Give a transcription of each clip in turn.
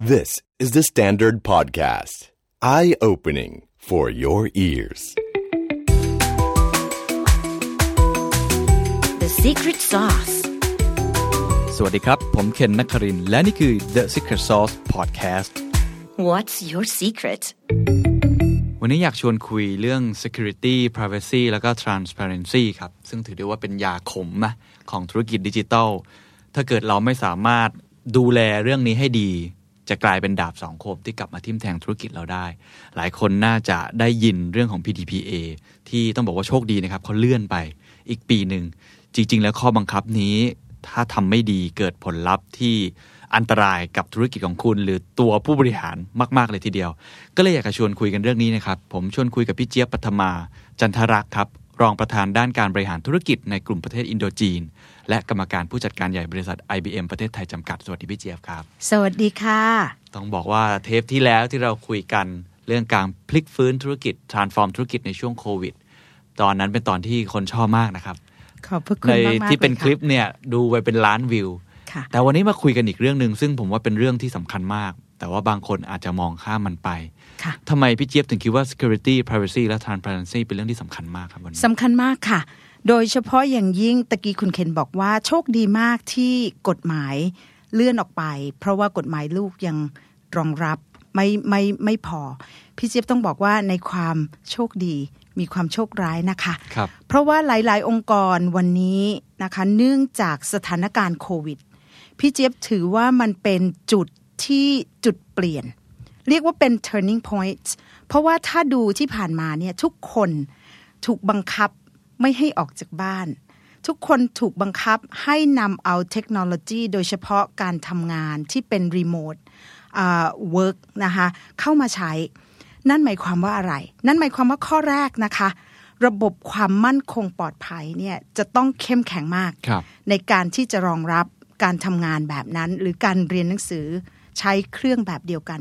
This is the Standard Podcast. Eye opening for your ears. The secret sauce. สวัสดีครับ ผมเคนนักครินทร์และนี่คือ The Secret Sauce Podcast What's your secret? วันนี้อยากชวนคุยเรื่อง security privacy แล้วก็ transparency ครับ ซึ่งถือได้ว่าเป็นยาขมนะของธุรกิจดิจิทัล ถ้าเกิดเราไม่สามารถดูแลเรื่องนี้ให้ดี จะกลายเป็นดาบสองคมที่กลับมาทิ่มแทงธุรกิจเราได้ หลายคนน่าจะได้ยินเรื่องของ PDPA ที่ต้องบอกว่าโชคดีนะครับเขาเลื่อนไปอีกปีหนึ่ง จริง ๆ แล้วข้อบังคับนี้ ถ้าทำไม่ดีเกิดผลลัพธ์ที่อันตรายกับธุรกิจของคุณ หรือตัวผู้บริหารมาก ๆ เลยทีเดียว ก็เลยอยากจะชวนคุยกันเรื่องนี้นะครับ ผมชวนคุยกับพี่เจี๊ยบปัทมาจันทรักษ์ครับ รองประธานด้านการบริหารธุรกิจในกลุ่มประเทศอินโดจีน และกรรมการผู้จัดการใหญ่บริษัท IBM ประเทศไทยจำกัด สวัสดีพี่เจี๊ยบครับ สวัสดีค่ะ ต้องบอกว่าเทปที่แล้วที่เราคุยกันเรื่องการพลิกฟื้นธุรกิจ transform ธุรกิจในช่วงโควิด ตอนนั้นเป็นตอนที่คนชอบมากนะครับ ขอบพระคุณในมากๆที่เป็นลยะคลิปเนี่ยดูไปเป็นล้านวิวค่ะแต่วันนี้มาคุยกันอีกเรื่องหนึ่งซึ่งผมว่าเป็นเรื่องที่สำคัญมาก แต่ว่าบางคนอาจจะมองข้ามมันไปค่ะ ทำไมพี่เจี๊ยบถึงคิดว่า security privacy และ transparency เป็นเรื่องที่สำคัญมากครับวันนี้สำคัญมากค่ะ โดยเฉพาะอย่างยิ่งตะกี้คุณเคนบอกว่าโชคดีมากที่กฎหมายเลื่อนออกไป เพราะว่ากฎหมายลูกยังรองรับไม่ไม่ไม่พอ พี่เจี๊ยบต้องบอกว่าในความโชคดีมีความโชคร้ายนะคะครับเพราะว่าหลายๆ องค์กรวันนี้นะคะเนื่องจากสถานการณ์โควิด พี่เจี๊ยบถือว่ามันเป็นจุดที่จุดเปลี่ยน เรียกว่าเป็น turning point เพราะว่าถ้าดูที่ผ่านมาเนี่ยทุกคนถูกบังคับไม่ให้ออกจากบ้าน ทุกคนถูกบังคับให้นำเอาเทคโนโลยี โดยเฉพาะการทำงานที่เป็น remote work นะคะเข้ามาใช้ นั่นหมายความว่าอะไร นั่นหมายความว่าข้อแรกนะคะ ระบบความมั่นคงปลอดภัยเนี่ยจะต้องเข้มแข็งมากครับในการที่จะรองรับการทำงานแบบนั้น หรือการเรียนหนังสือใช้เครื่องแบบเดียวกัน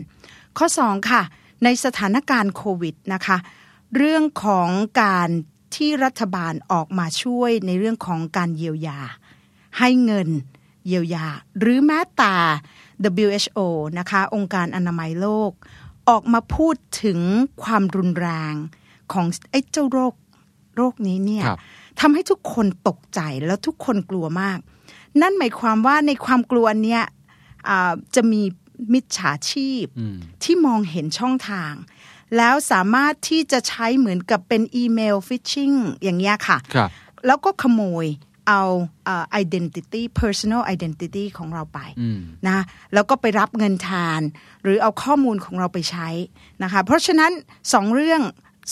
ข้อ 2 ค่ะ ในสถานการณ์โควิดนะคะ เรื่องของการที่รัฐบาลออกมาช่วยในเรื่องของการเยียวยา ให้เงินเยียวยา หรือแม้แต่ WHO นะคะ องค์การอนามัยโลก ออกมาพูดถึงความรุนแรงของไอ้เจ้าโรคโรคนี้เนี่ยครับทำให้ทุกคนตกใจแล้วทุกคนกลัวมาก นั่นหมายความว่าในความกลัวเนี้ยอ่าจะมี มิจฉาชีพอืมที่มองเห็นช่องทาง แล้วสามารถที่จะใช้เหมือนกับเป็นอีเมลฟิชชิงอย่างเงี้ยค่ะครับแล้วก็ขโมยเอาอ่า identity personal identity ของเราไปอืมนะแล้วก็ไปรับเงินทาน หรือเอาข้อมูลของเราไปใช้นะคะเพราะฉะนั้นสองเรื่อง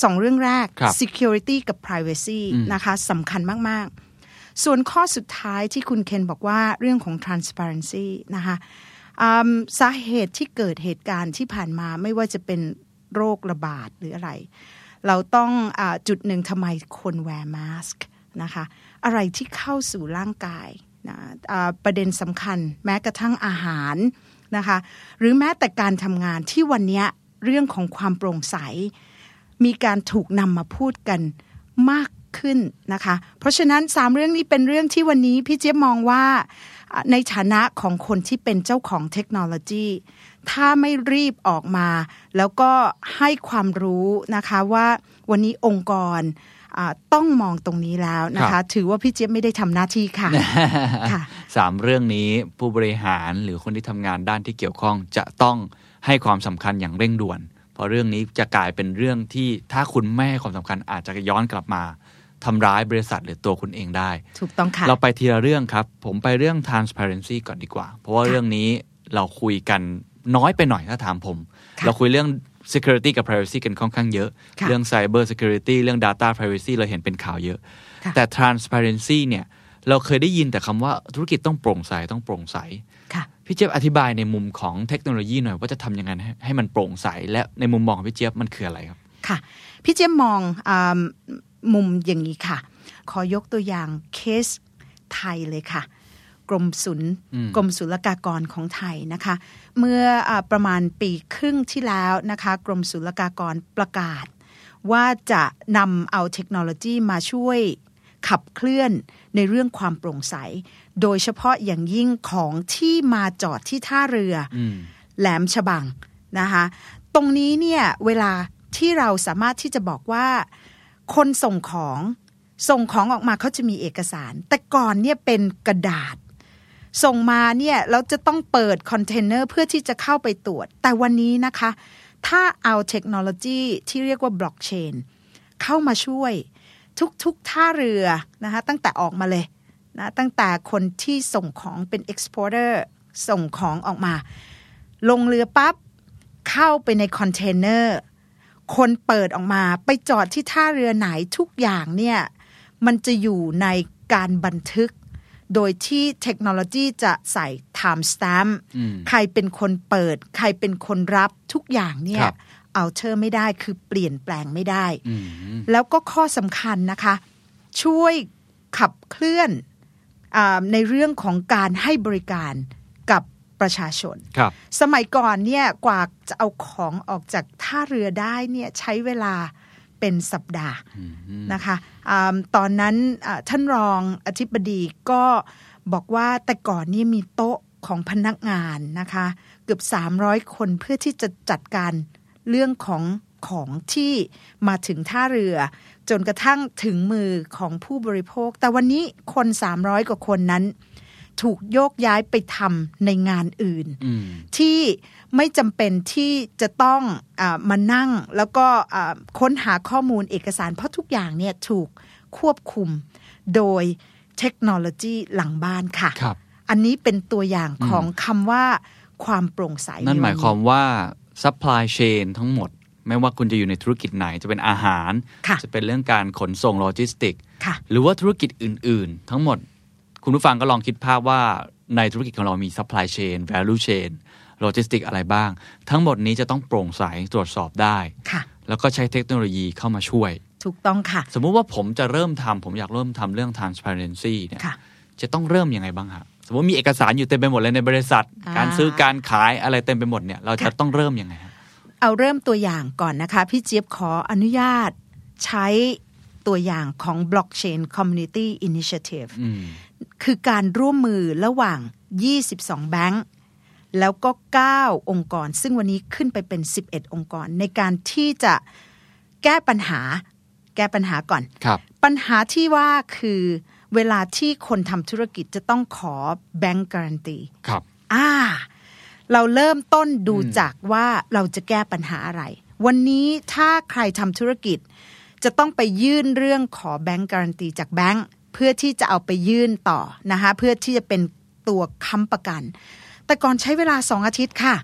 สองเรื่องแรกครับ security กับ privacy อืมนะคะสำคัญมาก ๆ ส่วนข้อสุดท้ายที่คุณเคนบอกว่าเรื่องของ transparency นะคะอืม สาเหตุที่เกิดเหตุการณ์ที่ผ่านมาไม่ว่าจะเป็นโรคระบาดหรืออะไร เราต้องอจุดหนึ่งทำไมคนแวร์มาสก์นะคะอะไรที่เข้าสู่ร่างกายนะประเด็นสำคัญแม้กระทั่งอาหารนะคะหรือแม้แต่การทำงานที่วันนี้เรื่องของความโปร่งใส มีการถูกนำมาพูดกันมากขึ้นนะคะ เพราะฉะนั้นสามเรื่องนี้เป็นเรื่องที่วันนี้พี่เจี๊ยบมองว่า ในฐานะของคนที่เป็นเจ้าของเทคโนโลยี ถ้าไม่รีบออกมา แล้วก็ให้ความรู้นะคะว่าวันนี้องค์กรอ่าต้องมองตรงนี้แล้วนะครัคะบถือว่าพี่เจี๊ยบไม่ได้ทำหน้าที่ค่ะค่ะสามเรื่องนี้ผู้บริหารหรือคนที่ทำงานด้านที่เกี่ยวข้องจะต้องให้ความสำคัญอย่างเร่งด่วน เพราะเรื่องนี้จะกลายเป็นเรื่องที่ถ้าคุณไม่ให้ความสำคัญอาจจะย้อนกลับมา ทำร้ายบริษัทหรือตัวคุณเองได้ ถูกต้องค่ะ เราไปทีละเรื่องครับ ผมไปเรื่อง transparency ก่อนดีกว่า เพราะว่าค่ะเรื่องนี้เราคุยกันน้อยไปหน่อยถ้าถามผมค่ะเราคุยเรื่อง security กับ privacy กันค่อนข้างเยอะค่ะเรื่อง cyber security เรื่อง data privacy เราเห็นเป็นข่าวเยอะค่ะแต่ transparency เนี่ยเราเคยได้ยินแต่คำว่าธุรกิจต้องโปร่งใสต้องโปร่งใสค่ะพี่เจี๊ยบอธิบายในมุมของเทคโนโลยีหน่อยว่าจะทำยังไงให้ให้มันโปร่งใส และในมุมมองของพี่เจี๊ยบมันคืออะไรครับ ค่ะ พี่เจี๊ยบมองอา มุมอย่างนี้ค่ะ ขอยกตัวอย่างเคสไทยเลยค่ะ กรมศุลอืมกรมศุลกากรของไทยนะคะ เมื่ออาประมาณปีครึ่งที่แล้วนะคะ กรมศุลกากรประกาศ ว่าจะนำเอาเทคโนโลยีมาช่วยขับเคลื่อนในเรื่องความโปร่งใส โดยเฉพาะอย่างยิ่งของที่มาจอดที่ท่าเรือออืมแหลมฉบังนะคะ ตรงนี้เนี่ยเวลาที่เราสามารถที่จะบอกว่า คนส่งของส่งของออกมาเขาจะมีเอกสาร แต่ก่อนเนี่ยเป็นกระดาษ ส่งมาเนี่ยเราจะต้องเปิดคอนเทนเนอร์เพื่อที่จะเข้าไปตรวจ แต่วันนี้นะคะ ถ้าเอาเทคโนโลยีที่เรียกว่าบล็อกเชนเข้ามาช่วยทุกๆท่าเรือนะคะตั้งแต่ออกมาเลยนะตั้งแต่คนที่ส่งของเป็น exporter ส่งของออกมา ลงเรือปั๊บเข้าไปในคอนเทนเนอร์ คนเปิดออกมาไปจอดที่ท่าเรือไหนทุกอย่างเนี่ยมันจะอยู่ในการบันทึก โดยที่เทคโนโลยีจะใส่ time stamp อืมใครเป็นคนเปิด ใครเป็นคนรับทุกอย่างเนี่ยครับเอาเชอร์ไม่ได้คือเปลี่ยนแปลงไม่ได้อืมแล้วก็ข้อสำคัญนะคะ ช่วยขับเคลื่อนอาในเรื่องของการให้บริการกับ ประชาชนครับสมัยก่อนเนี่ยกว่าจะเอาของออกจากท่าเรือได้เนี่ยใช้เวลาเป็นสัปดาห์นะคะอาตอนนั้นอ่าท่านรองอธิบดีก็บอกว่าแต่ก่อนนี่มีโต๊ะของพนักงานนะคะเกือบ 300 คนเพื่อที่จะจัดการเรื่องของของที่มาถึงท่าเรือ จนกระทั่งถึงมือของผู้บริโภค แต่วันนี้คน 300 กว่าคนนั้น ถูกโยกย้ายไปทำในงานอื่นอืมที่ไม่จำเป็นที่จะต้องอามานั่งแล้วก็อ่าค้นหาข้อมูลเอกสาร เพราะทุกอย่างเนี่ยถูกควบคุมโดยเทคโนโลยีหลังบ้านค่ะครับอันนี้เป็นตัวอย่างของคำว่าความโปร่งใส นั่นหมายใความว่า supply chain ทั้งหมด ไม่ว่าคุณจะอยู่ในธุรกิจไหนจะเป็นอาหารค่ะจะเป็นเรื่องการขนส่งโลจิสติกค่ะหรือว่าธุรกิจอื่น ๆ ทั้งหมด คุณผู้ฟังก็ลองคิดภาพว่าในธุรกิจของเรามี supply chain value chain โลจิสติกอะไรบ้าง ทั้งหมดนี้จะต้องโปร่งใสตรวจสอบได้ ค่ะ แล้วก็ใช้เทคโนโลยีเข้ามาช่วย ถูกต้องค่ะ สมมุติว่าผมจะเริ่มทำผมอยากเริ่มทำเรื่อง transparency เนี่ย ค่ะ จะต้องเริ่มยังไงบ้างฮะสมมติมีเอกสารอยู่เต็มไปหมดเลยในบริษัท อ่า การซื้อการขายอะไรเต็มไปหมดเนี่ย เราจะค่ะต้องเริ่มยังไงฮะ เอาเริ่มตัวอย่างก่อนนะคะ พี่เจี๊ยบขออนุญาตใช้ตัวอย่างของ Blockchain Community Initiative อืมคือการร่วมมือระหว่าง 22 แบงก์แล้วก็ 9 องค์กร ซึ่งวันนี้ขึ้นไปเป็น 11 องค์กร ในการที่จะแก้ปัญหา แก้ปัญหาก่อนครับปัญหาที่ว่าคือเวลาที่คนทำธุรกิจจะต้องขอแบงก์การันตีครับ อ่า เราเริ่มต้นดูจากว่าเราจะแก้ปัญหาอะไร วันนี้ถ้าใครทำธุรกิจ จะต้องไปยื่นเรื่องขอแบงก์การันตีจากแบงก์ เพื่อที่จะเอาไปยื่นต่อนะคะเพื่อที่จะเป็นตัวค้ำประกัน แต่ก่อนใช้เวลาสองอาทิตย์ค่ะ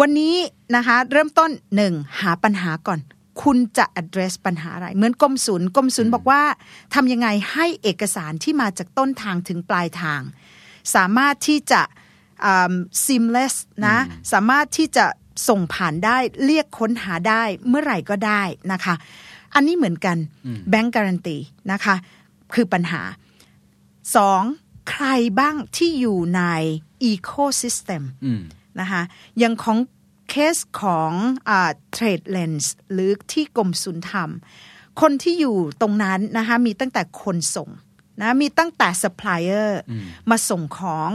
วันนี้นะคะเริ่มต้นหนึ่งหาปัญหาก่อน คุณจะ address ปัญหาอะไร เหมือนกรมศุลกรมศุลบอกว่าทำยังไงให้เอกสารที่มาจากต้นทางถึงปลายทาง สามารถที่จะอ่า seamless นะสามารถที่จะส่งผ่านได้เรียกค้นหาได้เมื่อไหร่ก็ได้นะคะ อันนี้เหมือนกันแบงก์การันตีนะคะ คือปัญหาสองใครบ้างที่อยู่ใน ecosystem อืมนะคะอย่างของเคสของเทรดเลนส์หรือที่กรมสุนทำคนที่อยู่ตรงนั้นนะคะมีตั้งแต่คนส่งนะมีตั้งแต่ซัพพลายเออร์มาส่งของ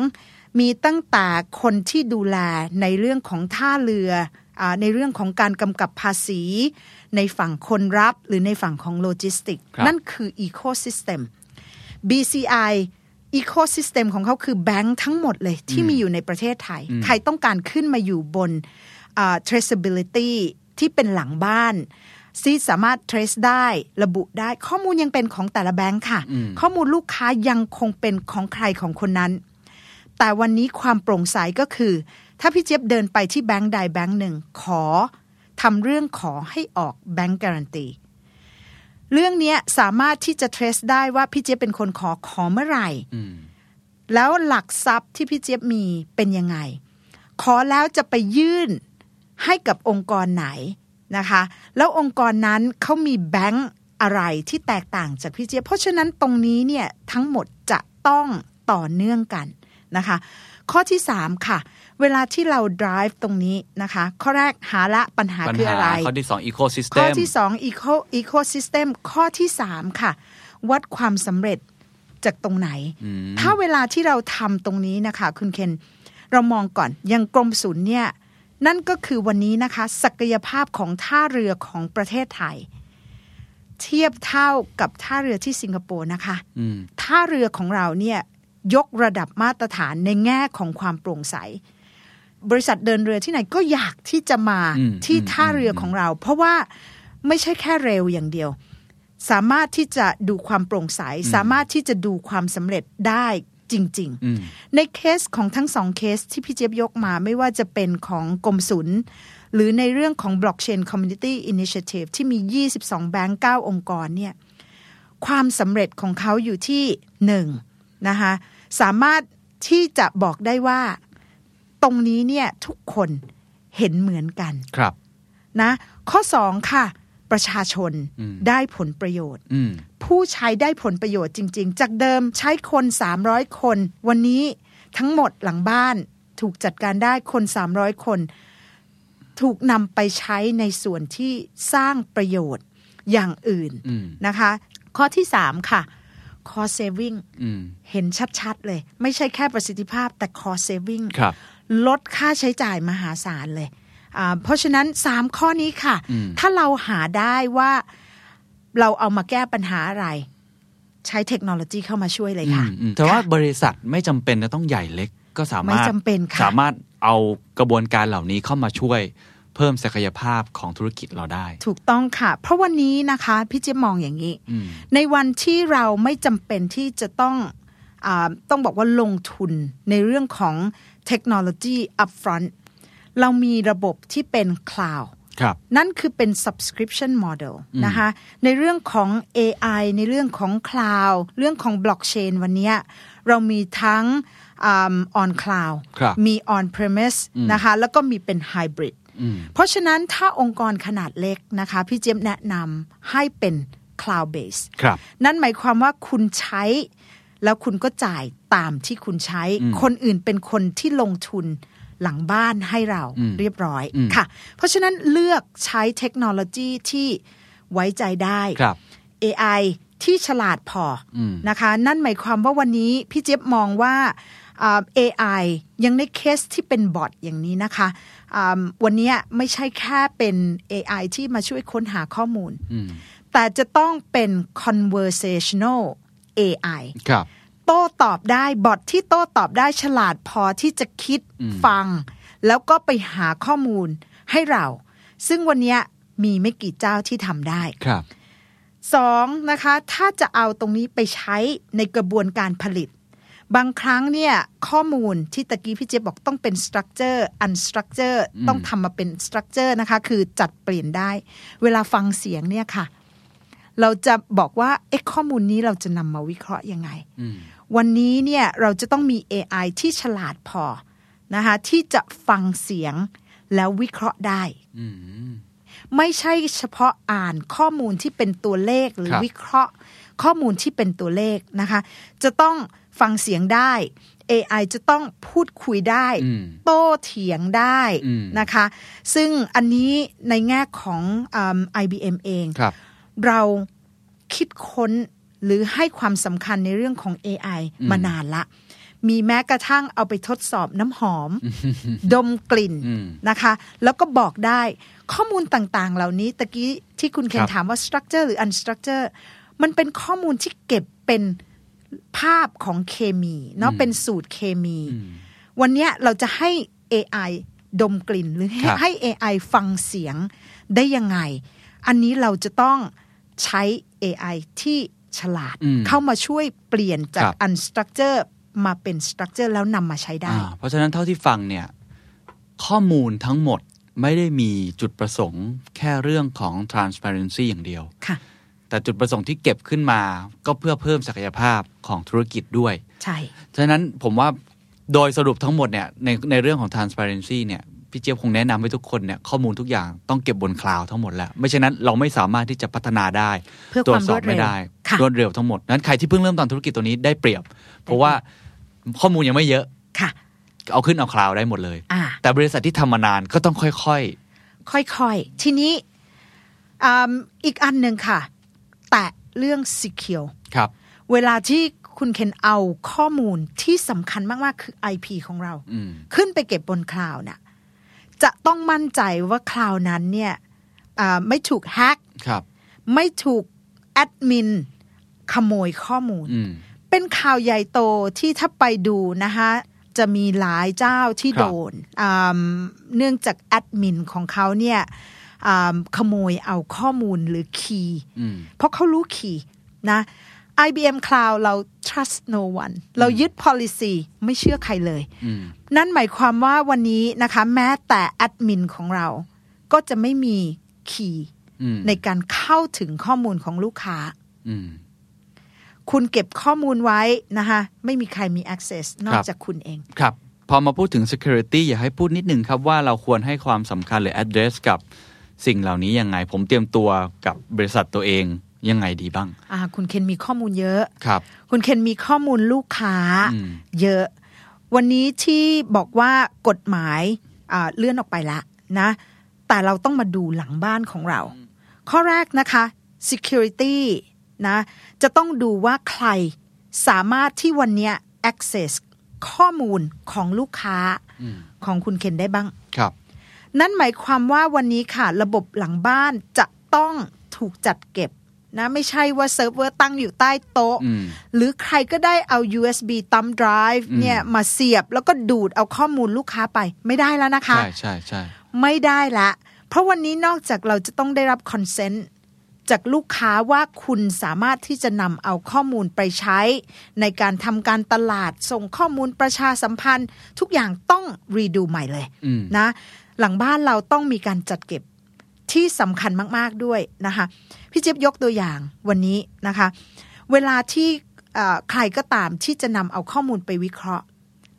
มีตั้งแต่คนที่ดูแลในเรื่องของท่าเรืออาในเรื่องของการกำกับภาษี ในฝั่งคนรับหรือในฝั่งของโลจิสติกครับนั่นคืออีโค y ิสเต็ม BCI Ecosystem ของเขาคือแบงค์ทั้งหมดเลยที่มีอยู่ในประเทศไทย ใครต้องการขึ้นมาอยู่บนอ่า traceability ที่เป็นหลังบ้านที่สามารถ trace ได้ระบุได้ข้อมูลยังเป็นของแต่ละแบงค์ค่ะ ข้อมูลลูกค้ายังคงเป็นของใครของคนนั้น แต่วันนี้ความโปร่งใสก็คือ ถ้าพี่เจี๊ยบเดินไปที่แบงค์ใดแบงค์หนึ่งขอ ทำเรื่องขอให้ออกแบงค์การันตีเรื่องเนี้ยสามารถที่จะ trace ได้ว่าพี่เจี๊ยบเป็นคนขอขอเมื่อไหร่อืมแล้วหลักทรัพย์ที่พี่เจี๊ยบมีเป็นยังไง ขอแล้วจะไปยื่นให้กับองค์กรไหนนะคะ แล้วองค์กรนั้นเขามีแบงก์อะไรที่แตกต่างจากพี่เจี๊ยบเพราะฉะนั้นตรงนี้เนี่ยทั้งหมดจะต้องต่อเนื่องกันนะคะ ข้อที่ 3 ค่ะ เวลาที่เรา drive ตรงนี้นะคะ ข้อแรกหาละปัญหาปัญคือหาอะไร ข้อที่สองข้อ ecosystem ที่สอง eco ecosystem ข้อที่สามค่ะ วัดความสำเร็จจากตรงไหน ถ้าเวลาที่เราทำตรงนี้นะคะ คุณเคน เรามองก่อนอยังกรมศุลเนี่ยนั่นก็คือวันนี้นะคะ ศักยภาพของท่าเรือของประเทศไทย เทียบเท่ากับท่าเรือที่สิงคโปร์นะคะอืมท่าเรือของเราเนี่ยยกระดับมาตรฐานในแง่ของความโปร่งใส บริษัทเดินเรือที่ไหนก็อยากที่จะมาอืมที่อืมท่าเรือของเรา เพราะว่าไม่ใช่แค่เร็วอย่างเดียว สามารถที่จะดูความโปร่งใส สามารถที่จะดูความสำเร็จได้จริงๆอืมในเคสของทั้งสองเคสที่พี่เจี๊ยบยกมาไม่ว่าจะเป็นของกรมศุลหรือในเรื่องของ Blockchain Community Initiative ที่มี 22 แบงก์9องค์กรเนี่ยความสำเร็จของเขาอยู่ที่หนึ่งนะคะสามารถที่จะบอกได้ว่า ตรงนี้เนี่ยทุกคนเห็นเหมือนกันครับนะ ข้อสองค่ะ ประชาชนอืมได้ผลประโยชน์อืมผู้ใช้ได้ผลประโยชน์จริง ๆ จากเดิมใช้คน 300 คน วันนี้ทั้งหมดหลังบ้านถูกจัดการได้คน 300 คน ถูกนำไปใช้ในส่วนที่สร้างประโยชน์อย่างอื่นอืมนะคะ ข้อที่3ค่ะ cost saving อืมเห็นชัด ๆ เลย ไม่ใช่แค่ประสิทธิภาพแต่ cost saving ครับ ลดค่าใช้จ่ายมหาศาลเลยอ่าเพราะฉะนั้น 3 ข้อนี้ค่ะอืมถ้าเราหาได้ว่าเราเอามาแก้ปัญหาอะไร ใช้เทคโนโลยีเข้ามาช่วยเลยค่ะอืมอืมแต่ว่าบริษัทไม่จำเป็นจะต้องใหญ่เล็กก็สามารถไม่จำเป็นค่ะสามารถเอากระบวนการเหล่านี้เข้ามาช่วยเพิ่มศักยภาพของธุรกิจเราได้ ถูกต้องค่ะ เพราะวันนี้นะคะพี่เจี๊ยบมองอย่างนี้อืมในวันที่เราไม่จำเป็นที่จะต้องอาต้องบอกว่าลงทุนในเรื่องของ เทคโนโลยี upfront เรามีระบบที่เป็น cloud ครับนั่นคือเป็น subscription model นะคะในเรื่องของ AI ในเรื่องของ cloud เรื่องของ blockchain วันเนี้ยเรามีทั้งอ่า on cloud ครับมี on premise นะคะแล้วก็มีเป็น hybrid อืมเพราะฉะนั้นถ้าองค์กรขนาดเล็กนะคะพี่เจี๊ยบแนะนำให้เป็น cloud base ครับนั่นหมายความว่าคุณใช้ แล้วคุณก็จ่ายตามที่คุณใช้ คนอื่นเป็นคนที่ลงทุนหลังบ้านให้เราอืมเรียบร้อยอืมค่ะ เพราะฉะนั้นเลือกใช้เทคโนโลยีที่ไว้ใจได้ครับ AI ที่ฉลาดพออมนะคะ นั่นหมายความว่าวันนี้พี่เจี๊ยบมองว่าอ่า AI ยังในเคสที่เป็นบอทอย่างนี้นะคะอ่าวันนี้ไม่ใช่แค่เป็น AI ที่มาช่วยค้นหาข้อมูลอืมแต่จะต้องเป็น conversational AI ครับโต้ตอบได้บอทที่โต้ตอบได้ฉลาดพอที่จะคิดฟัง แล้วก็ไปหาข้อมูลให้เรา ซึ่งวันนี้มีไม่กี่เจ้าที่ทำได้ครับสองนะคะ ถ้าจะเอาตรงนี้ไปใช้ในกระบวนการผลิต บางครั้งเนี่ยข้อมูลที่ตะกี้พี่เจี๊ยบบอกต้องเป็น structure unstructure ต้องทำมาเป็น structure นะคะ คือจัดเปลี่ยนได้ เวลาฟังเสียงเนี่ยค่ะ เราจะบอกว่าเอ๊ะข้อมูลนี้เราจะนำมาวิเคราะห์ยังไงอืมวันนี้เนี่ยเราจะต้องมี AI ที่ฉลาดพอนะคะที่จะฟังเสียงแล้ววิเคราะห์ได้อืมไม่ใช่เฉพาะอ่านข้อมูลที่เป็นตัวเลขหรือครับวิเคราะห์ ข้อมูลที่เป็นตัวเลขนะคะ จะต้องฟังเสียงได้ AI จะต้องพูดคุยได้อืมโต้เถียงได้อืมนะคะ ซึ่งอันนี้ในแง่ของอืม IBM เองครับ เราคิดค้นหรือให้ความสำคัญในเรื่องของ AI อืมมานานละ มีแม้กระทั่งเอาไปทดสอบน้ำหอม ดมกลิ่นอืมนะคะ แล้วก็บอกได้ข้อมูลต่างๆ เหล่านี้ตะกี้ที่คุณเคนครับถามว่า structure หรือ unstructure มันเป็นข้อมูลที่เก็บเป็นภาพของเคมีเนาะเป็นสูตรเคมีอืมวันเนี้ยเราจะให้ AI ดมกลิ่นหรือให้ครับให้ AI ฟังเสียงได้ยังไง อันนี้เราจะต้อง ใช้ AI ที่ฉลาดอืมเข้ามาช่วยเปลี่ยนจากครับ unstructure มาเป็น structure แล้วนำมาใช้ได้อ่าเพราะฉะนั้นเท่าที่ฟังเนี่ยข้อมูลทั้งหมดไม่ได้มีจุดประสงค์แค่เรื่องของ transparency อย่างเดียว ค่ะ แต่จุดประสงค์ที่เก็บขึ้นมา ก็เพื่อเพิ่มศักยภาพของธุรกิจด้วย ใช่ ฉะนั้นผมว่าโดยสรุปทั้งหมดเนี่ยในในเรื่องของ transparency เนี่ย พี่เจี๊ยบคงแนะนำให้ทุกคนเนี่ยข้อมูลทุกอย่างต้องเก็บบนคลาวด์ทั้งหมดแล้ว ไม่ฉะนั้นเราไม่สามารถที่จะพัฒนาได้เพื่อตรคววามจสรอวบดไม่เร็วได้ค่ะรวดเร็วทั้งหมดนั้นใครที่เพิ่งเริ่มตอนธุรกิจตัวนี้ได้เปรียบ เพราะว่าข้อมูลยังไม่เยอะค่ะ เอาขึ้นเอา cloud ได้หมดเลยอ่าแต่บริษัทที่ทำมานานก็ต้องค่อยค่อยๆ ทีนี้อืมอีกอันหนึ่งค่ะ แตะเรื่อง secure ๆครับ เวลาที่คุณเคนเอาข้อมูลที่สำคัญมาก ๆ คือ IP ของเราอืมขึ้นไปเก็บบน cloud น่ะ จะต้องมั่นใจว่า cloud นั้นเนี่ยอ่าไม่ถูก hack ครับไม่ถูกแอดมินขโมยข้อมูลอืมเป็นข่าวใหญ่โตที่ถ้าไปดูนะคะจะมีหลายเจ้าที่ครับโดนอ่าเนื่องจากแอดมินของเขาเนี่ยอ่าขโมยเอาข้อมูลหรือคีย์อืมเพราะเขารู้คีย์นะ IBM Cloud เรา trust no one เรายึด policy ไม่เชื่อใครเลยอืมนั่นหมายความว่าวันนี้นะคะ แม้แต่แอดมินของเรา ก็จะไม่มีคีย์อืมในการเข้าถึงข้อมูลของลูกค้าอืมคุณเก็บข้อมูลไว้นะคะไม่มีใครมี access นอคกรับจากคุณเอง ครับ พอมาพูดถึง security อยากให้พูดนิดนึงครับว่าเราควรให้ความสำคัญหรือ address กับสิ่งเหล่านี้ยังไง ผมเตรียมตัวกับบริษัทตัวเอง ยังไงดีบ้างอ่าคุณเคนมีข้อมูลเยอะครับ คุณเคนมีข้อมูลลูกค้าอืมเยอะ วันนี้ที่บอกว่ากฎหมายอ่าเลื่อนออกไปละนะ แต่เราต้องมาดูหลังบ้านของเรา ข้อแรกนะคะ security นะจะต้องดูว่าใครสามารถที่วันเนี้ย access ข้อมูลของลูกค้าอืมของคุณเคนได้บ้างครับ นั่นหมายความว่าวันนี้ค่ะ ระบบหลังบ้านจะต้องถูกจัดเก็บ นะไม่ใช่ว่าเซิร์ฟเวอร์ตั้งอยู่ใต้โต๊ะอืมหรือใครก็ได้เอา USB thumb drive อืมเนี่ยมาเสียบแล้วก็ดูดเอาข้อมูลลูกค้าไปไม่ได้แล้วนะคะ ใช่ใช่ใช่ไม่ได้ละ เพราะวันนี้นอกจากเราจะต้องได้รับคอนเซนต์จากลูกค้าว่าคุณสามารถที่จะนำเอาข้อมูลไปใช้ ในการทำการตลาดส่งข้อมูลประชาสัมพันธ์ ทุกอย่างต้องรีดูใหม่เลยอืมนะ หลังบ้านเราต้องมีการจัดเก็บ ที่สำคัญมาก ๆด้วยนะคะพี่เจี๊ยบยกตัวอย่างวันนี้นะคะ เวลาที่ใครก็ตามที่จะนำเอาข้อมูลไปวิเคราะห์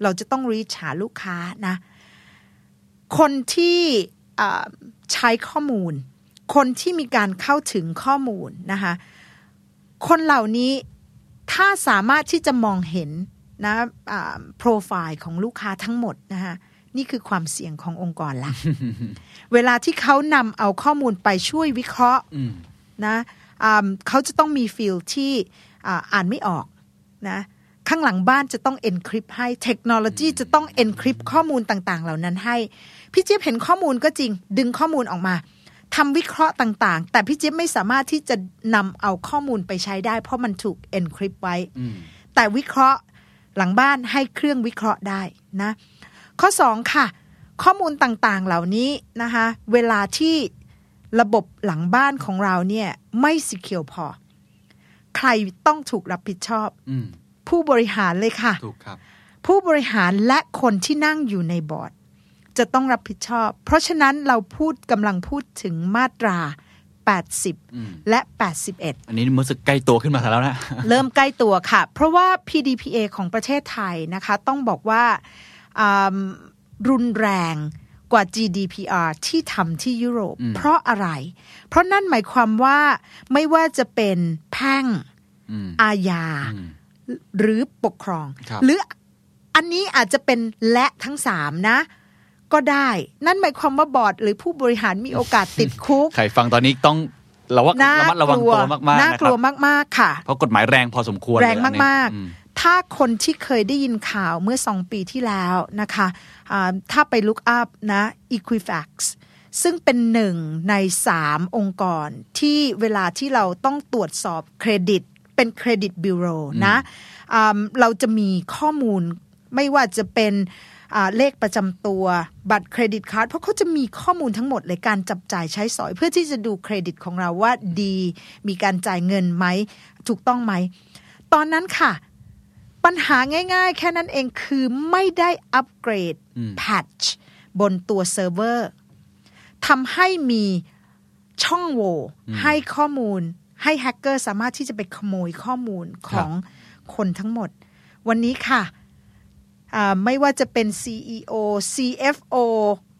เราจะต้องรีชหาลูกค้านะ คนที่ใช้ข้อมูล คนที่มีการเข้าถึงข้อมูลนะคะคนเหล่านี้ถ้าสามารถที่จะมองเห็นนะโปรไฟล์ของลูกค้าทั้งหมดนะคะ นี่คือความเสี่ยงขององค์กรละเวลาที่เขานำเอาข้อมูลไปช่วยวิเคราะห์อืมนะอ่าเขาจะต้องมีฟิลที่อ่าอ่านไม่ออกนะข้างหลังบ้านจะต้อง encrypt ให้เทคโนโลยีจะต้อง encrypt ข้อมูลต่าง ๆ เหล่านั้นให้ พี่เจี๊ยบเห็นข้อมูลก็จริง ดึงข้อมูลออกมาทำวิเคราะห์ต่างๆ แต่พี่เจี๊ยบไม่สามารถที่จะนำเอาข้อมูลไปใช้ได้ เพราะมันถูก encrypt ไว้อืมแต่วิเคราะห์หลังบ้านให้เครื่องวิเคราะห์ได้นะ ข้อสองค่ะ ข้อมูลต่างๆเหล่านี้นะคะเวลาที่ระบบหลังบ้านของเราเนี่ยไม่สิเคียวพอ ใครต้องถูกรับผิดชอบอืมผู้บริหารเลยค่ะถูกครับ ผู้บริหารและคนที่นั่งอยู่ในบอร์ดจะต้องรับผิดชอบ เพราะฉะนั้นเราพูดกำลังพูดถึงมาตราอืม80 และ 81 อันนี้รู้สึกใกล้ตัวขึ้นมาแล้วนะ เริ่มใกล้ตัวค่ะ เพราะว่า PDPA ของประเทศไทยนะคะ ต้องบอกว่าอ่า รุนแรงกว่า GDPR ที่ทำที่ยุโรปอืมเพราะอะไร เพราะนั่นหมายความว่าไม่ว่าจะเป็นแพ่งอืมอาญาอืมหรือปกครองครับหรืออันนี้อาจจะเป็นและทั้งสามนะ ก็ได้ นั่นหมายความว่าบอร์ด หรือผู้บริหารมีโอกาสติดคุก ใครฟังตอนนี้ต้องระวังน่าระมัดระวังกลัวตัวมากๆน่านะกคลัรัวบมากๆค่ะ เพราะกฎหมายแรงพอสมควรแรงเลยอันนี้มากอืมๆ ถ้าคนที่เคยได้ยินข่าวเมื่อสองปีที่แล้วนะคะอ่าถ้าไป look up นะ Equifax ซึ่งเป็นหนึ่งในสามองค์กรที่เวลาที่เราต้องตรวจสอบเครดิต เป็นเครดิต bureau นะอ่าเราจะมีข้อมูลไม่ว่าจะเป็นอ่าเลขประจำตัวบัตรเครดิตการ์ดเพราะเขาจะมีข้อมูลทั้งหมดเลยการจับจ่ายใช้สอย เพื่อที่จะดูเครดิตของเราว่าดี มีการจ่ายเงินไหม ถูกต้องไหม ตอนนั้นค่ะ ปัญหาง่ายๆ แค่นั้นเองคือไม่ได้อัปเกรดอืม patch บนตัวเซิร์ฟเวอร์ทำให้มีช่องโหว่ให้ข้อมูล ให้แฮกเกอร์สามารถที่จะไปขโมยข้อมูลของคนทั้งหมด วันนี้ค่ะอ่าไม่ว่าจะเป็น CEO CFO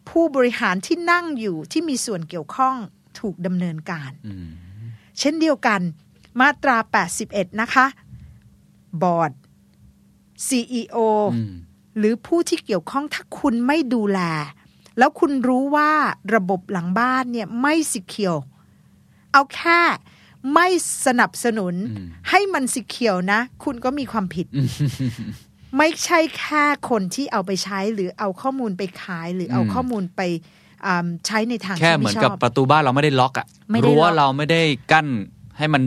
ผู้บริหารที่นั่งอยู่ที่มีส่วนเกี่ยวข้องถูกดำเนินการอืมเช่นเดียวกันมาตรา 81 นะคะ บอร์ด CEO อืมหรือผู้ที่เกี่ยวข้องถ้าคุณไม่ดูแล แล้วคุณรู้ว่าระบบหลังบ้านเนี่ยไม่สิเคียว เอาแค่ไม่สนับสนุนอืมให้มันสิเขียวนะ คุณก็มีความผิด ไม่ใช่แค่คนที่เอาไปใช้หรือเอาข้อมูลไปขายหรือเอาอืมข้อมูลไปอ่าใช้ในทางแค่ที่เหมืไม่อนชกับอบประตูบ้านเราไม่ได้ล็อกอะไม่ได้รั้วล็อกเราไม่ได้กั้นให้มัน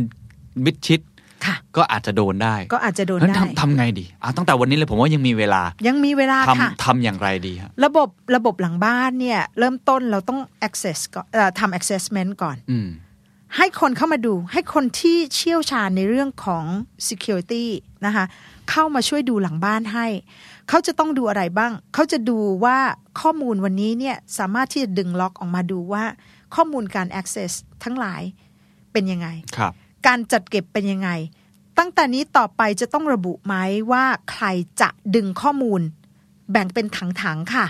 มิดชิดค่ะ ก็อาจจะโดนได้ ก็อาจจะโดนงั้นได้ทำทำไงดีอะตั้งแต่วันนี้เลยผมว่ายังมีเวลา ยังมีเวลาค่ะทำทำอย่างไรดีฮะระบบระบบหลังบ้านเนี่ย เริ่มต้นเราต้อง access ก่อนเอ่อทำ assessment ก่อนอืมให้คนเข้ามาดู ให้คนที่เชี่ยวชาญในเรื่องของ security นะคะเข้ามาช่วยดูหลังบ้านให้ เขาจะต้องดูอะไรบ้าง เขาจะดูว่าข้อมูลวันนี้เนี่ยสามารถที่จะดึง log ออกมาดูว่าข้อมูลการ access ทั้งหลายเป็นยังไงครับ การจัดเก็บเป็นยังไง ตั้งแต่นี้ต่อไปจะต้องระบุไหมว่าใครจะดึงข้อมูล แบ่งเป็นถังๆค่ะ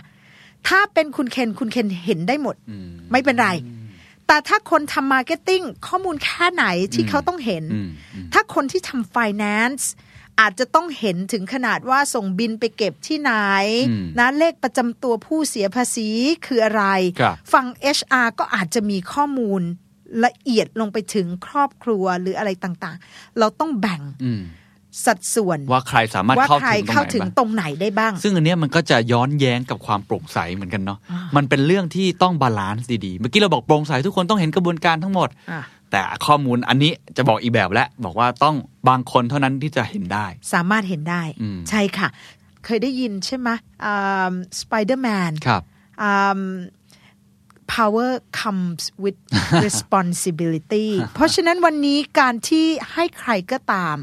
ถ้าเป็นคุณเคนคุณเคนเห็นได้หมดอืมไม่เป็นไร แต่ถ้าคนทำ marketingข้อมูลแค่ไหนที่อืมเขาต้องเห็นอืมอืมถ้าคนที่ทำ finance อาจจะต้องเห็นถึงขนาดว่าส่งบินไปเก็บที่ไหนอืมนะเลขประจำตัวผู้เสียภาษีคืออะไรครับฝั่ง HR ก็อาจจะมีข้อมูล ละเอียดลงไปถึงครอบครัวหรืออะไรต่างๆ เราต้องแบ่งอืมสัดส่วนว่าใครสามารถว่าเข้าใครถึงตรงเข้าไหนถึงบ้างตรงไหนได้บ้าง ซึ่งอันเนี้ยมันก็จะย้อนแย้งกับความโปร่งใสเหมือนกันเนาะมันเป็นเรื่องที่ต้อง balance ดีๆ เมื่อกี้เราบอกโปร่งใสทุกคนต้องเห็นกระบวนการทั้งหมดอะแต่ข้อมูลอันนี้จะบอกอีกแบบแล้วบอกว่าต้องบางคนเท่านั้นที่จะเห็นได้ สามารถเห็นได้อืมใช่ค่ะ เคยได้ยินใช่ไหมสไปเดอร์แมนครับ um, power comes with responsibility เพราะฉะนั้นวันนี้การที่ให้ใครก็ตาม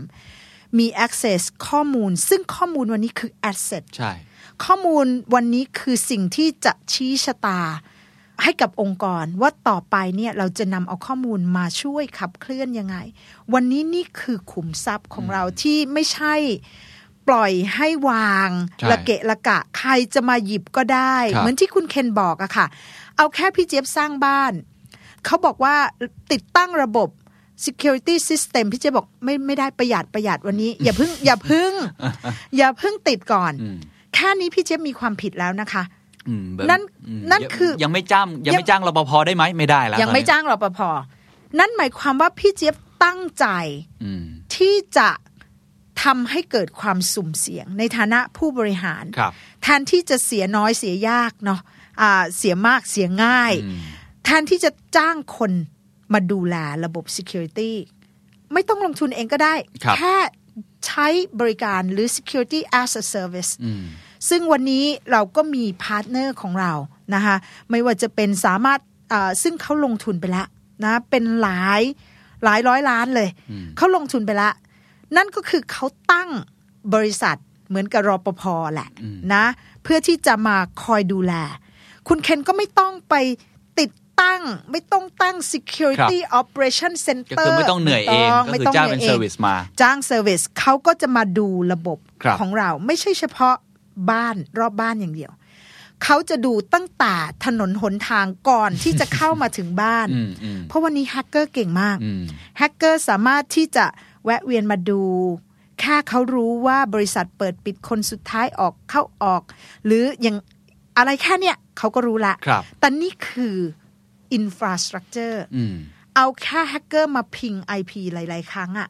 มี access ข้อมูล ซึ่งข้อมูลวันนี้คือ asset ใช่ข้อมูลวันนี้คือสิ่งที่จะชี้ชะตา ให้กับองค์กรว่าต่อไปเนี่ยเราจะนำเอาข้อมูลมาช่วยขับเคลื่อนยังไง วันนี้นี่คือขุมทรัพย์ของเราที่ไม่ใช่ปล่อยให้วางใช่ละเกะละกะ ใครจะมาหยิบก็ได้ครับเหมือนที่คุณเคนบอกอะค่ะ เอาแค่พี่เจี๊ยบสร้างบ้าน เขาบอกว่าติดตั้งระบบ security system พี่เจี๊ยบบอกไม่ไม่ได้ประหยัดประหยัดวันนี้ อย่าเพิ่งอย่าเพิ่ง อย่าเพิ่งติดก่อนอืมแค่นี้พี่เจี๊ยบมีความผิดแล้วนะคะอืมแบบนั่นอืมนั่นยังคือยังไม่จ้างยังไม่จ้างรปภได้ไหมไม่ได้แล้วยังไม่ตอนนี้จ้างรปภนั่นหมายความว่าพี่เจี๊ยบตั้งใจอืมที่จะทำให้เกิดความสุ่มเสี่ยงในฐานะผู้บริหารครับแทนที่จะเสียน้อยเสียยากเนาะอ่า เสียมากเสียง่ายอืมแทนที่จะจ้างคนมาดูแลระบบ Security ไม่ต้องลงทุนเองก็ได้ครับแค่ใช้บริการหรือ Security as a Service อืมซึ่งวันนี้เราก็มี partner ของเรานะคะไม่ว่าจะเป็นสามารถอ่าซึ่งเขาลงทุนไปแล้วนะเป็นหลายหลายร้อยล้านเลยอืมเขาลงทุนไปแล้วนั่นก็คือเขาตั้งบริษัทเหมือนกับรปภแหละนะ เพื่อที่จะมาคอยดูแล คุณเคนก็ไม่ต้องไปติดตั้งไม่ต้องตั้ง security operation ก็ center คือไม่ต้องเหนื่อยเองไม่ก็คือจ้างเป็น whole service มา จ้าง service เขาก็จะมาดูระบบครับของเราไม่ใช่เฉพาะบ้านรอบบ้านอย่างเดียว เขาจะดูตั้งแต่ถนนหนทางก่อนที่จะเข้ามาถึงบ้านอืมอืมเพราะวันนี้แฮกเกอร์เก่งมากอืมแฮกเกอร์สามารถที่จะแวะเวียนมาดูแค่เขารู้ว่าบริษัทเปิดปิดคนสุดท้ายออกเข้าออก หรืออย่าง อะไรแค่เนี้ยเขาก็รู้ละครับแต่นี่คือ infrastructure อืมเอาแค่แฮกเกอร์มาพิง IP หลาย ๆ ครั้งอะ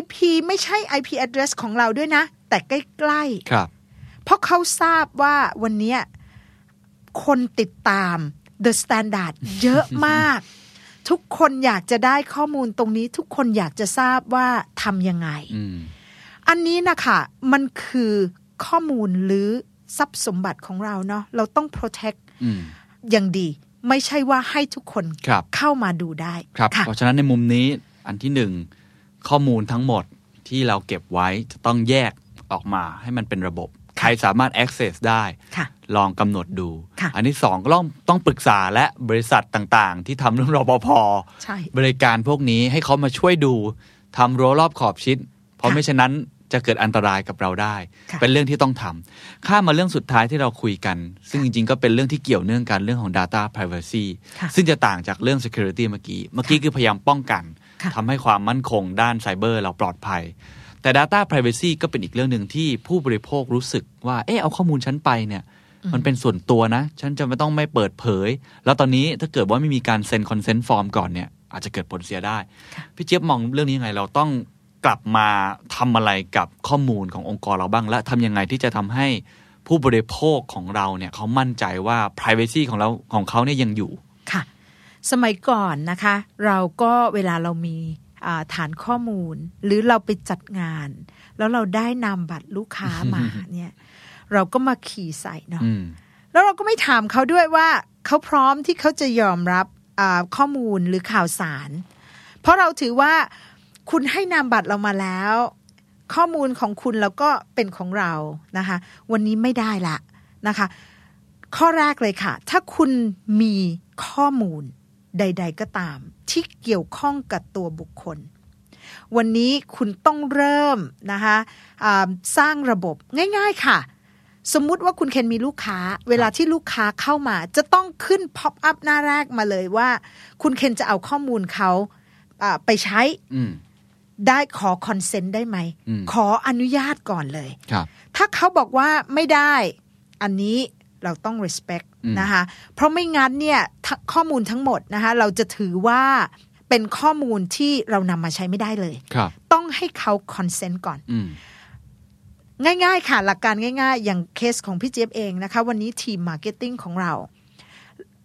IP ไม่ใช่ IP address ของเราด้วยนะ แต่ใกล้ครับๆเพราะเขาทราบว่าวันเนี้ยคนติดตาม The Standard เยอะมาก ทุกคนอยากจะได้ข้อมูลตรงนี้ ทุกคนอยากจะทราบว่าทำยังไงอืมอันนี้นะคะ มันคือข้อมูลหรือ ทรัพย์สมบัติของเราเนาะเราต้อง protect อืมอย่างดี ไม่ใช่ว่าให้ทุกคนครับเข้ามาดูได้ครับค่ะเพราะฉะนั้นในมุมนี้อันที่หนึ่งข้อมูลทั้งหมดที่เราเก็บไว้จะต้องแยกออกมาให้มันเป็นระบบ ใครสามารถ access ได้ค่ะลองกำหนดดูค่ะอันที่สองก็ต้องต้องปรึกษาและบริษัทต่างๆ ที่ทำเรื่องรปภใช่บริการพวกนี้ให้เขามาช่วยดูทำรั้วรอบขอบชิด เพราะค่ะไม่ฉะนั้น จะเกิดอันตรายกับเราได้ค่ะเป็นเรื่องที่ต้องทำข้ามมาเรื่องสุดท้ายที่เราคุยกัน ซึ่งจริง ๆ ก็เป็นเรื่องที่เกี่ยวเนื่องกันเรื่องของ Data Privacy ค่ะซึ่งจะต่างจากเรื่อง Security เมื่อกี้ เมื่อกี้คือพยายามป้องกันค่ะทำให้ความมั่นคงด้านไซเบอร์เราปลอดภัย แต่ Data Privacy ก็เป็นอีกเรื่องหนึ่งที่ผู้บริโภครู้สึกว่าเออเอาข้อมูลฉันไปเนี่ยมันเป็นส่วนตัวนะ ฉันจะไม่ต้องไม่เปิดเผย แล้วตอนนี้ถ้าเกิดว่าไม่มีการเซ็นคอนเซนต์ฟอร์มก่อนเนี่ยอาจจะเกิดผลเสียได้ พี่เจี๊ยบมองเรื่องนี้ยังไง เราต้อง กลับมาทำอะไรกับข้อมูลขององค์กรเราบ้าง และทำยังไงที่จะทำให้ผู้บริโภคของเราเนี่ยเขามั่นใจว่า privacy ของเราของเขาเนี่ยยังอยู่ค่ะ สมัยก่อนนะคะ เราก็เวลาเรามีอ่าฐานข้อมูล หรือเราไปจัดงาน แล้วเราได้นามบัตรลูกค้ามาเนี่ย เราก็มาขี่ใส่เนาะอืมแล้วเราก็ไม่ถามเขาด้วยว่าเขาพร้อมที่เขาจะยอมรับอ่าข้อมูลหรือข่าวสาร เพราะเราถือว่า คุณให้นามบัตรเรามาแล้ว ข้อมูลของคุณแล้วก็เป็นของเรานะคะ วันนี้ไม่ได้ละนะคะ ข้อแรกเลยค่ะ ถ้าคุณมีข้อมูลใด ๆ ก็ตาม ที่เกี่ยวข้องกับตัวบุคคล วันนี้คุณต้องเริ่มนะคะสร้างระบบง่าย ๆค่ะ สมมุติว่าคุณเคนมีลูกค้า เวลาที่ลูกค้าเข้ามา จะต้องขึ้น pop-up หน้าแรกมาเลยว่า คุณเคนจะเอาข้อมูลเขาไปใช้ ได้ขอ consent ได้ไหมอืมขออนุญาตก่อนเลยครับถ้าเขาบอกว่าไม่ได้อันนี้เราต้อง respect อืมนะคะเพราะไม่งั้นเนี่ยทั้งข้อมูลทั้งหมดนะคะเราจะถือว่าเป็นข้อมูลที่เรานำมาใช้ไม่ได้เลยครับต้องให้เขา consent ก่อนอืมง่ายๆ ค่ะ หลักการง่าย ๆ อย่างเคสของพี่เจี๊ยบเองนะคะ วันนี้ทีม marketing ของเรา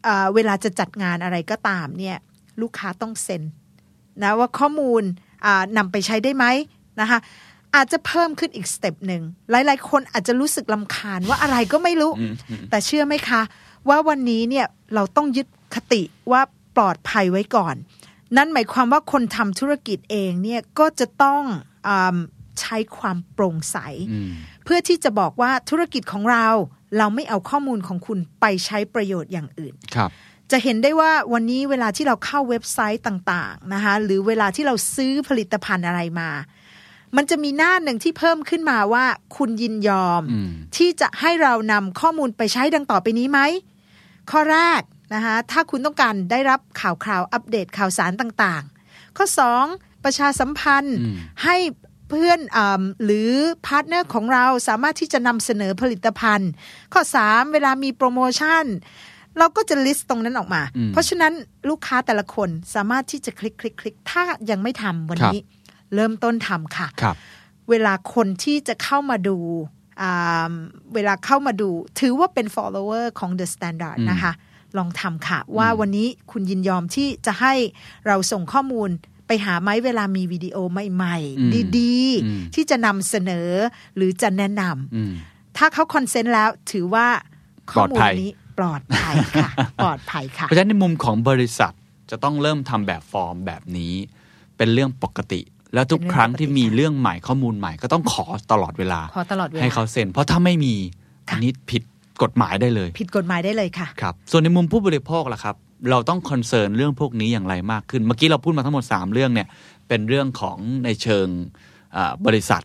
เอ่อเวลาจะจัดงานอะไรก็ตามเนี่ย ลูกค้าต้องเซ็นนะว่าข้อมูลอ่า นำไปใช้ได้ไหมนะคะอาจจะเพิ่มขึ้นอีก step หนึ่งหลาย ๆ คนอาจจะรู้สึกรำคาญว่าอะไรก็ไม่รู้อืมอืมแต่เชื่อไหมคะ ว่าวันนี้เนี่ยเราต้องยึดคติว่าปลอดภัยไว้ก่อน นั่นหมายความว่าคนทำธุรกิจเองเนี่ยก็จะต้องอาใช้ความโปร่งใสอืมเพื่อที่จะบอกว่าธุรกิจของเรา เราไม่เอาข้อมูลของคุณไปใช้ประโยชน์อย่างอื่นครับ จะเห็นได้ว่าวันนี้เวลาที่เราเข้าเว็บไซต์ต่างๆนะคะหรือเวลาที่เราซื้อผลิตภัณฑ์อะไรมา มันจะมีหน้าหนึ่งที่เพิ่มขึ้นมาว่า คุณยินยอมอืมที่จะให้เรานำข้อมูลไปใช้ดังต่อไปนี้ไหมข้อแรกนะคะถ้าคุณต้องการได้รับข่าวคราวอัปเดตข่าวสารต่างๆ ข้อ 2 ประชาสัมพันธ์อืมให้เพื่อนหรือ partner ของเราสามารถที่จะนำเสนอผลิตภัณฑ์ ข้อ 3 เวลามีโปรโมชั่น เราก็จะ list ตรงนั้นออกมาอืมเพราะฉะนั้นลูกค้าแต่ละคนสามารถที่จะคลิกคลิกคลิกถ้ายังไม่ทำวันนี้ เริ่มต้นทำค่ะครับเวลาคนที่จะเข้ามาดูอ่าเวลาเข้ามาดูถือว่าเป็น follower ของ The Standard อืมนะคะ ลองทำค่ะ ว่าวันนี้คุณยินยอมที่จะให้เราส่งข้อมูลไปหาไหมเวลามีวิดีโอใหม่อืมๆดีอืมๆที่จะนำเสนอหรือจะแนะนำอืมถ้าเขา consent แล้วถือว่าข้อมูลนี้ปลอดภัย ปลอดภัยค่ะ ปลอดภัยค่ะ เพราะฉะนั้นในมุมของบริษัทจะต้องเริ่มทำแบบฟอร์มแบบนี้ เป็นเรื่องปกติ แล้วเป็นเรื่องครั้งที่มีเรื่องใหม่ข้อมูลใหม่ก็ต้องขอตลอดเวลาขอตลอดเวลาให้เขาเซ็น เพราะถ้าไม่มีค่ะอันนี้ผิดกฎหมายได้เลย ผิดกฎหมายได้เลยค่ะครับส่วนในมุมผู้บริโภคล่ะครับ เราต้อง concern เรื่องพวกนี้อย่างไรมากขึ้น เมื่อกี้เราพูดมาทั้งหมด 3 เรื่องเนี่ยเป็นเรื่องของในเชิงอ่าบริษัท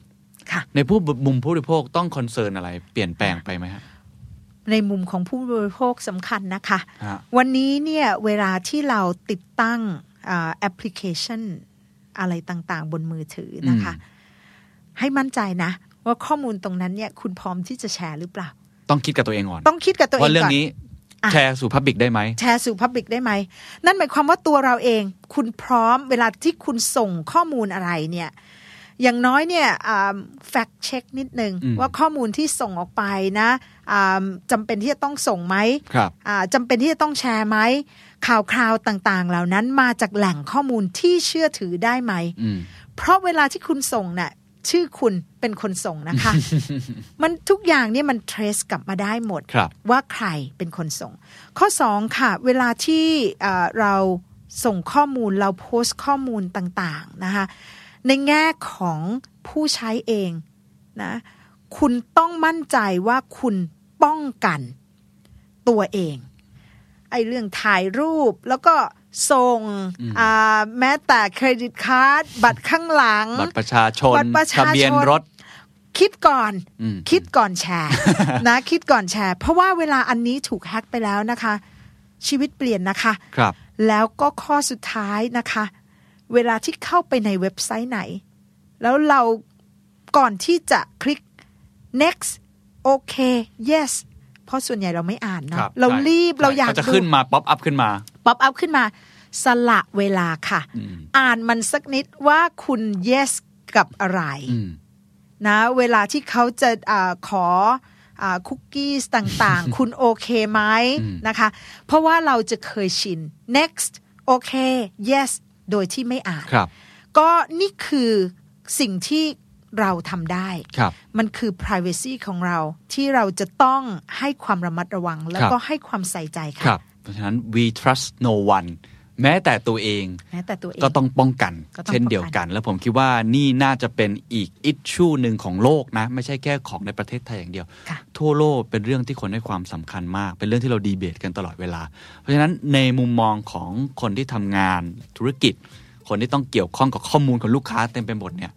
ค่ะในผู้มุมผู้บริโภคต้อง concern อะไรเปลี่ยนแปลงไปไหมฮะ ในมุมของผู้บริโภคสำคัญนะคะฮะวันนี้เนี่ยเวลาที่เราติดตั้งอ่าแอปพลิเคชันอะไรต่างๆ บนมือถือนะคะ ให้มั่นใจนะ ว่าข้อมูลตรงนั้นเนี่ยคุณพร้อมที่จะแชร์หรือเปล่า ต้องคิดกับตัวเองก่อน ต้องคิดกับตัวเองว่าเรื่อก่งอนนี้อะแชร์สู่พับบิกได้ไหมแชร์สู่พับ l ิ c ได้ไหม นั่นหมายความว่าตัวเราเอง คุณพร้อมเวลาที่คุณส่งข้อมูลอะไรเนี่ย อย่างน้อยเนี่ยแฟกเช็คนิดนึงอืมว่าข้อมูลที่ส่งออกไปนะอ่าจำเป็นที่จะต้องส่งไหมครับอ่าจำเป็นที่จะต้องแชร์ไหมข่าวคราวต่างๆ เหล่านั้นมาจากแหล่งข้อมูลที่เชื่อถือได้ไหมอืมเพราะเวลาที่คุณส่งน่ะชื่อคุณเป็นคนส่งนะคะ มันทุกอย่างเนี่ยมัน trace กลับมาได้หมดครับว่าใครเป็นคนส่ง ข้อสองค่ะ เวลาที่เอ่อเราส่งข้อมูลเราโพสต์ข้อมูลต่างๆนะคะ ในแง่ของผู้ใช้เองนะคุณต้องมั่นใจว่าคุณป้องกันตัวเอง ไอ้เรื่องถ่ายรูปแล้วก็ส่งอืมอ่าแม้แต่เครดิตการ์ดบัตรข้างหลัง บัตรประชาชนบัตรประชาชนทะเบียนรถ คิดก่อนอืมคิดก่อนแชร์นะคิดก่อนแชร์ เพราะว่าเวลาอันนี้ถูกแฮ็กไปแล้วนะคะ ชีวิตเปลี่ยนนะคะครับแล้วก็ข้อสุดท้ายนะคะ เวลาที่เข้าไปในเว็บไซต์ไหน แล้วเราก่อนที่จะคลิก next โอเค yes เพราะส่วนใหญ่เราไม่อ่านครับเนาะใช่เรารีบเราก็อยากจะดูขึ้นมา pop-up ขึ้นมา pop-up ขึ้นมา สละเวลาค่ะ อ่านมันสักนิดว่าคุณ yes กับอะไรอืมนะเวลาที่เขาจะอาขอคุกกี้ต่างๆ คุณโอเคไหมอืมนะคะ เพราะว่าเราจะเคยชิน next โอเค yes โดยที่ไม่อ่านครับก็นี่คือสิ่งที่เราทำได้ครับมันคือ privacy ของเราที่เราจะต้องให้ความระมัดระวัง แล้วก็ให้ความใส่ใจคค่ะรับเพราะฉะนั้น we trust no one แม้แต่ตัวเองแม้แต่ตัวเองก็ต้องป้องกันก็ต้องเช่นเดียวกัน แล้วผมคิดว่านี่น่าจะเป็นอีกอิชชูหนึ่งของโลกนะ ไม่ใช่แค่ของในประเทศไทยอย่างเดียวค่ะทั่วโลกเป็นเรื่องที่คนให้ความสำคัญมาก เป็นเรื่องที่เราดีเบตกันตลอดเวลา เพราะฉะนั้นในมุมมองของคนที่ทำงานธุรกิจ คนที่ต้องเกี่ยวข้องกับข้อมูลของลูกค้าเต็มไปหมดเนี่ย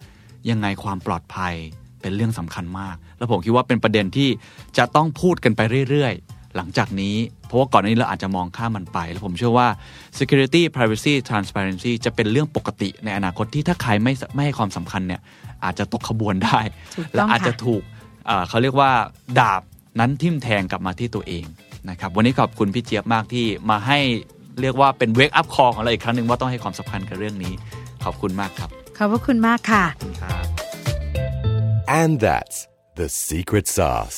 ยังไงความปลอดภัยเป็นเรื่องสำคัญมาก แล้วผมคิดว่าเป็นประเด็นที่จะต้องพูดกันไปเรื่อยๆ หลังจากนี้ เพราะว่าก่อนหน้านี้เราอาจจะมองข้ามมันไป แล้วผมเชื่อว่า security privacy transparency จะเป็นเรื่องปกติในอนาคตที่ถ้าใครไม่ไม่ให้ความสำคัญเนี่ยอาจจะตกขบวนได้ถูกต้องและอาจจะค่ะถูกเอ่อเขาเรียกว่าดาบนั้นทิ่มแทงกลับมาที่ตัวเองนะครับวันนี้ขอบคุณพี่เจี๊ยบมากที่มาให้เรียกว่าเป็น wake-up call ของเราอีกครั้งหนึ่งว่าต้องให้ความสำคัญกับเรื่องนี้ ขอบคุณมากครับ ขอบพระคุณมากค่ะครับ And that's the secret sauce.